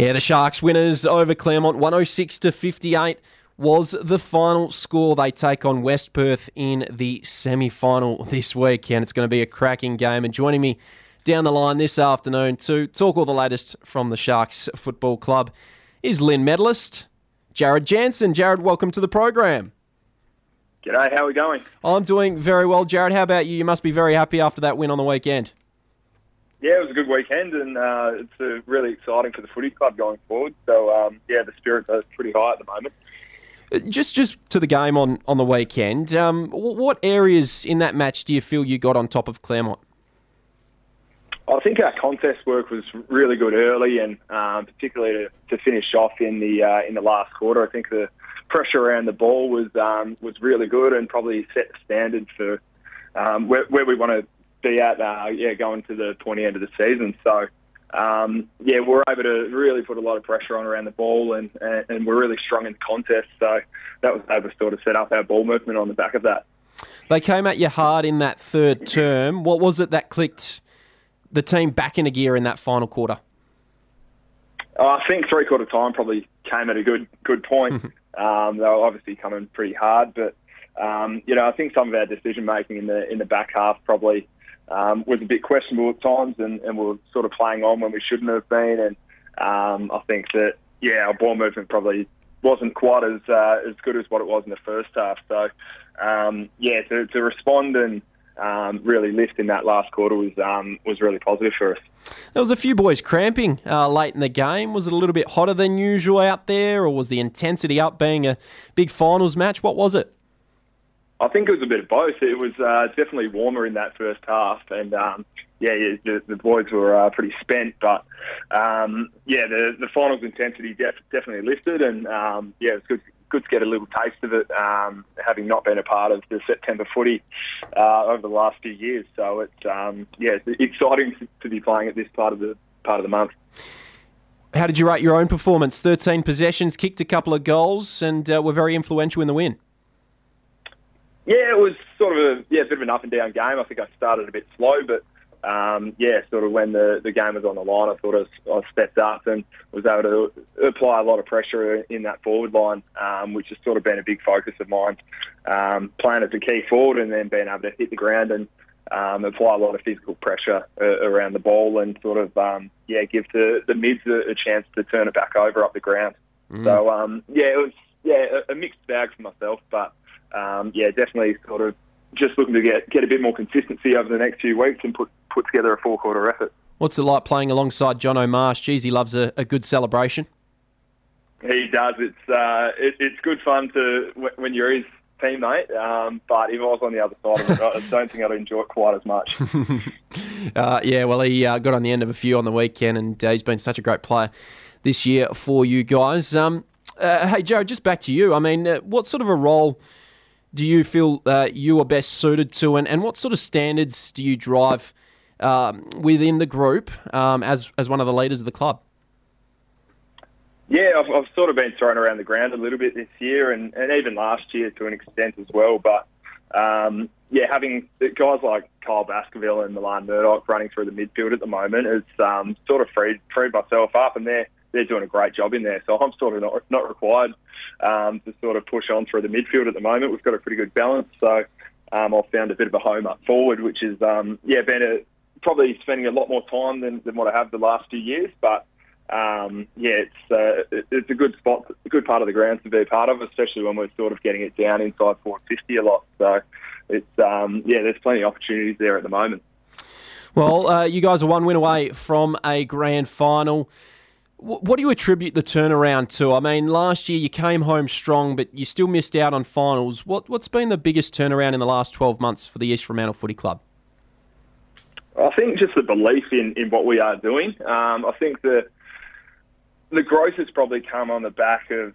Yeah, the Sharks winners over Claremont, 106 to 58 was the final score. They take on West Perth in the semi final this week, and it's going to be a cracking game. And joining me down the line this afternoon to talk all the latest from the Sharks Football Club is Lynn medalist Jarrad Jansen. Jarrad, welcome to the program. G'day, how are we going? I'm doing very well, Jarrad. How about you? You must be very happy after that win on the weekend. Yeah, it was a good weekend, and uh, it's uh, really exciting for the footy club going forward. So, um, yeah, the spirits are pretty high at the moment. Uh, just, just to the game on, on the weekend. Um, what areas in that match do you feel you got on top of Claremont? I think our contest work was really good early, and um, particularly to, to, finish off in the uh, in the last quarter. I think the pressure around the ball was um, was really good, and probably set the standard for um, where, where, we want to be at. Uh, yeah, going to the pointy end of the season. So. Um, yeah, we're able to really put a lot of pressure on around the ball, and, and, and we're really strong in the contest. So that was able to sort of set up our ball movement on the back of that. They came at you hard in that third term. What was it that clicked the team back into gear in that final quarter? Oh, I think three quarter time probably came at a good good point. um, they were obviously coming pretty hard, but um, you know I think some of our decision making in the in the back half probably um, was a bit questionable at times, and, and we were sort of playing on when we shouldn't have been. And um, I think that yeah, our ball movement probably wasn't quite as uh, as good as what it was in the first half. So um, yeah, to, to respond and um, really lift in that last quarter was um, was really positive for us. There was a few boys cramping uh, late in the game. Was it a little bit hotter than usual out there, or was the intensity up being a big finals match? What was it? I think it was a bit of both. It was uh, definitely warmer in that first half, and um, yeah, yeah the, the, boys were uh, pretty spent. But um, yeah, the the finals intensity def- definitely lifted, and um, yeah, it's good good to get a little taste of it, um, having not been a part of the September footy uh, over the last few years. So it's um, yeah, it's exciting to be playing at this part of the part of the month. How did you rate your own performance? Thirteen possessions, kicked a couple of goals, and uh, were very influential in the win. Yeah, it was sort of a yeah, a bit of an up and down game. I think I started a bit slow, but um, yeah, sort of when the, the game was on the line, I thought I, I stepped up and was able to apply a lot of pressure in that forward line, um, which has sort of been a big focus of mine. Um, playing as a key forward and then being able to hit the ground and um, apply a lot of physical pressure uh, around the ball and sort of um, yeah give the, the mids a, a, chance to turn it back over up the ground. Mm. So um, yeah, it was yeah a, a, mixed bag for myself, but um, yeah definitely sort of just looking to get get a bit more consistency over the next few weeks and put put together a four quarter effort. What's it like playing alongside Jonathon Marsh? Geez, he loves a, a good celebration. He does. It's uh, it, it's good fun to when you're his teammate. Um, but if I was on the other side of it, I don't think I'd enjoy it quite as much. uh, yeah, well, he uh, got on the end of a few on the weekend, and uh, he's been such a great player this year for you guys. Um, uh, hey, Jarrad, just back to you. I mean, uh, what sort of a role do you feel you are best suited to, and, and what sort of standards do you drive? um, within the group um, as as one of the leaders of the club? Yeah, I've, I've, sort of been thrown around the ground a little bit this year, and, and even last year to an extent as well. But um, yeah, having guys like Kyle Baskerville and Milan Murdoch running through the midfield at the moment has um, sort of freed freed myself up, and they're they're doing a great job in there. So I'm sort of not, not required um, to sort of push on through the midfield at the moment. We've got a pretty good balance, so um, I've found a bit of a home up forward, which is um, yeah been a probably spending a lot more time than, than what I have the last few years. But um, yeah, it's uh, it's a good spot, a good part of the ground to be a part of, especially when we're sort of getting it down inside 450 a lot. So it's um, yeah, there's plenty of opportunities there at the moment. Well, uh, you guys are one win away from a grand final. What do you attribute the turnaround to? I mean, last year you came home strong, but you still missed out on finals. What, what's been the biggest turnaround in the last 12 months for the East Fremantle Footy Club? I think just the belief in, in what we are doing. Um, I think the the growth has probably come on the back of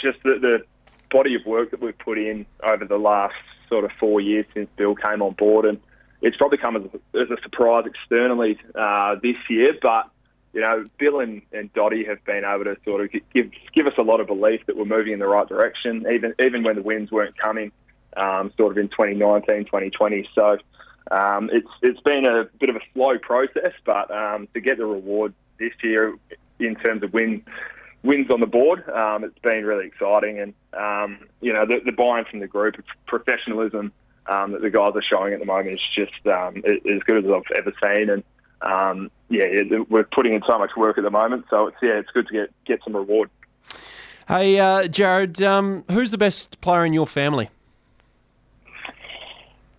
just the, the body of work that we've put in over the last sort of four years since Bill came on board, and it's probably come as a, as a surprise externally uh, this year. But you know, Bill and, and Dotty have been able to sort of give give us a lot of belief that we're moving in the right direction, even even when the wins weren't coming, um, sort of in 2019, 2020. So um, it's it's been a bit of a slow process, but um, to get the reward this year, in terms of win wins on the board. Um, it's been really exciting, and um, you know the, the buy-in from the group, of professionalism um, that the guys are showing at the moment is just as good as I've ever seen, and um, yeah, it, we're putting in so much work at the moment. So it's yeah, it's good to get get some reward. Hey, uh, Jarrad, um, who's the best player in your family?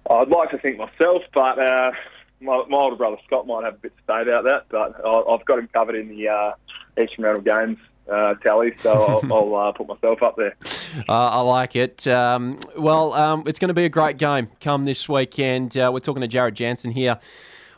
I'd like to think myself, but uh, my, my, older brother Scott might have a bit to say about that. But I've got him covered in the uh, of Games uh, tally, so I'll, I'll uh, put myself up there. Uh, I like it. Um, well, um, it's going to be a great game come this weekend. Uh, we're talking to Jarrad Jansen here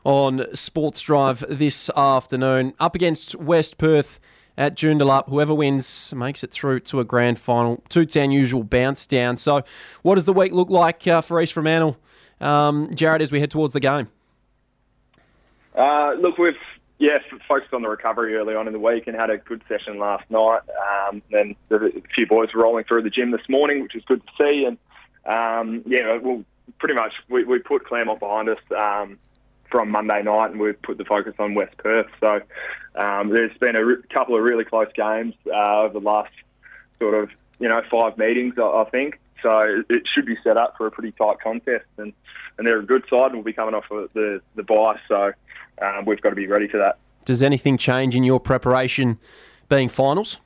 on Sports Drive this afternoon, up against West Perth at Joondalup. Whoever wins makes it through to a grand final. 210 usual bounce down. So, what does the week look like uh, for East Fremantle, um, Jarrad, as we head towards the game? Uh, look, we've yeah, focused on the recovery early on in the week and had a good session last night. Um, then a few boys were rolling through the gym this morning, which is good to see. And um, yeah, well, pretty much we, we put Claremont behind us um, from Monday night, and we've put the focus on West Perth. So um, there's been a re- couple of really close games uh, over the last sort of you know five meetings, I, I think. So it should be set up for a pretty tight contest, and, and they're a good side, and we'll be coming off of the the bye. So um, we've got to be ready for that. Does anything change in your preparation being finals?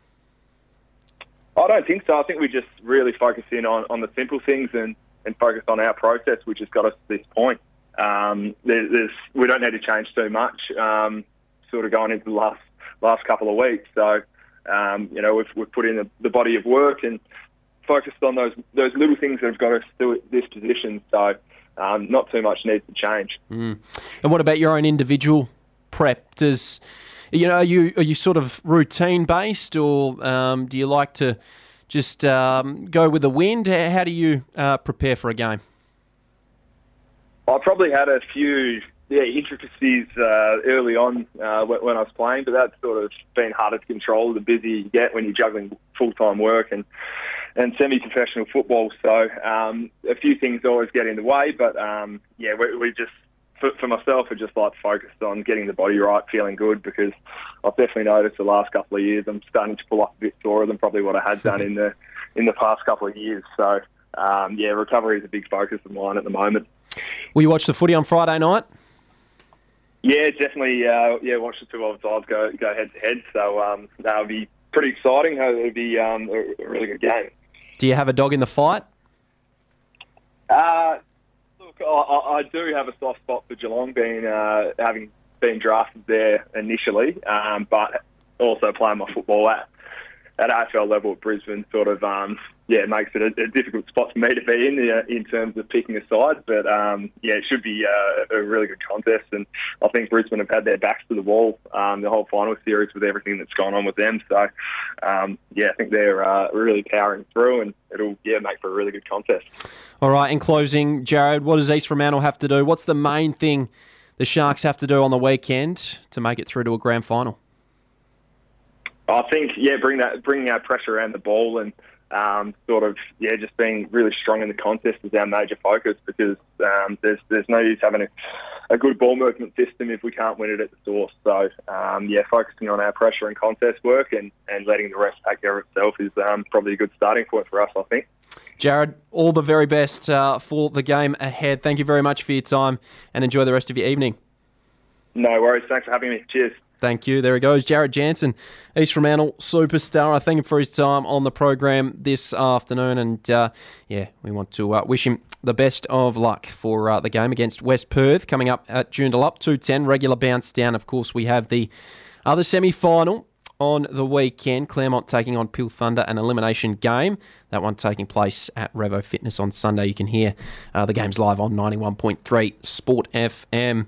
I don't think so. I think we just really focus in on, on the simple things and, and focus on our process, which has got us to this point. Um, there, we don't need to change too much, um, sort of going into the last last couple of weeks. So, um, you know, we've, we've put in the, the, body of work and focused on those those little things that have got us to this position. So, um, not too much needs to change. Mm. And what about your own individual prep? Does you know are you are you sort of routine based, or um, do you like to just um, go with the wind? How do you uh, prepare for a game? I probably had a few yeah, intricacies uh, early on uh, when I was playing, but that's sort of been harder to control the busier you get when you're juggling full time work and and semi-professional football. So um, a few things always get in the way, but um, yeah, we, we just for, myself, I just like focused on getting the body right, feeling good, because I've definitely noticed the last couple of years I'm starting to pull up a bit sore than probably what I had done in the in the past couple of years. So um, yeah, recovery is a big focus of mine at the moment. Will you watch the footy on Friday night? Yeah, definitely. Uh, yeah, watch the two old sides go go head to head. So um, that'll be pretty exciting. It'll be um, a really good game. Do you have a dog in the fight? Uh, look, I, I do have a soft spot for Geelong, being uh, having been drafted there initially, um, but also playing my football at at AFL level at Brisbane sort of um, yeah makes it a, a, difficult spot for me to be in uh, in terms of picking a side. But um, yeah, it should be uh, a really good contest, and I think Brisbane have had their backs to the wall um, the whole final series with everything that's gone on with them. So um, yeah, I think they're uh, really powering through, and it'll yeah make for a really good contest. All right, in closing, Jarrad, what does East Fremantle have to do? What's the main thing the Sharks have to do on the weekend to make it through to a grand final? I think yeah, bring that bringing our pressure around the ball and um, sort of yeah, just being really strong in the contest is our major focus because um, there's there's no use having a, a, good ball movement system if we can't win it at the source. So um, yeah, focusing on our pressure and contest work and, and letting the rest take care of itself is um, probably a good starting point for us. I think. Jarrad, all the very best uh, for the game ahead. Thank you very much for your time and enjoy the rest of your evening. No worries. Thanks for having me. Cheers. Thank you. There he goes, Jarrad Jansen, East Fremantle superstar. I thank him for his time on the program this afternoon, and uh, yeah, we want to uh, wish him the best of luck for uh, the game against West Perth coming up at Joondalup, 210, regular bounce down. Of course, we have the other semi-final on the weekend. Claremont taking on Peel Thunder, an elimination game. That one taking place at Revo Fitness on Sunday. You can hear uh, the games live on 91.3 Sport FM.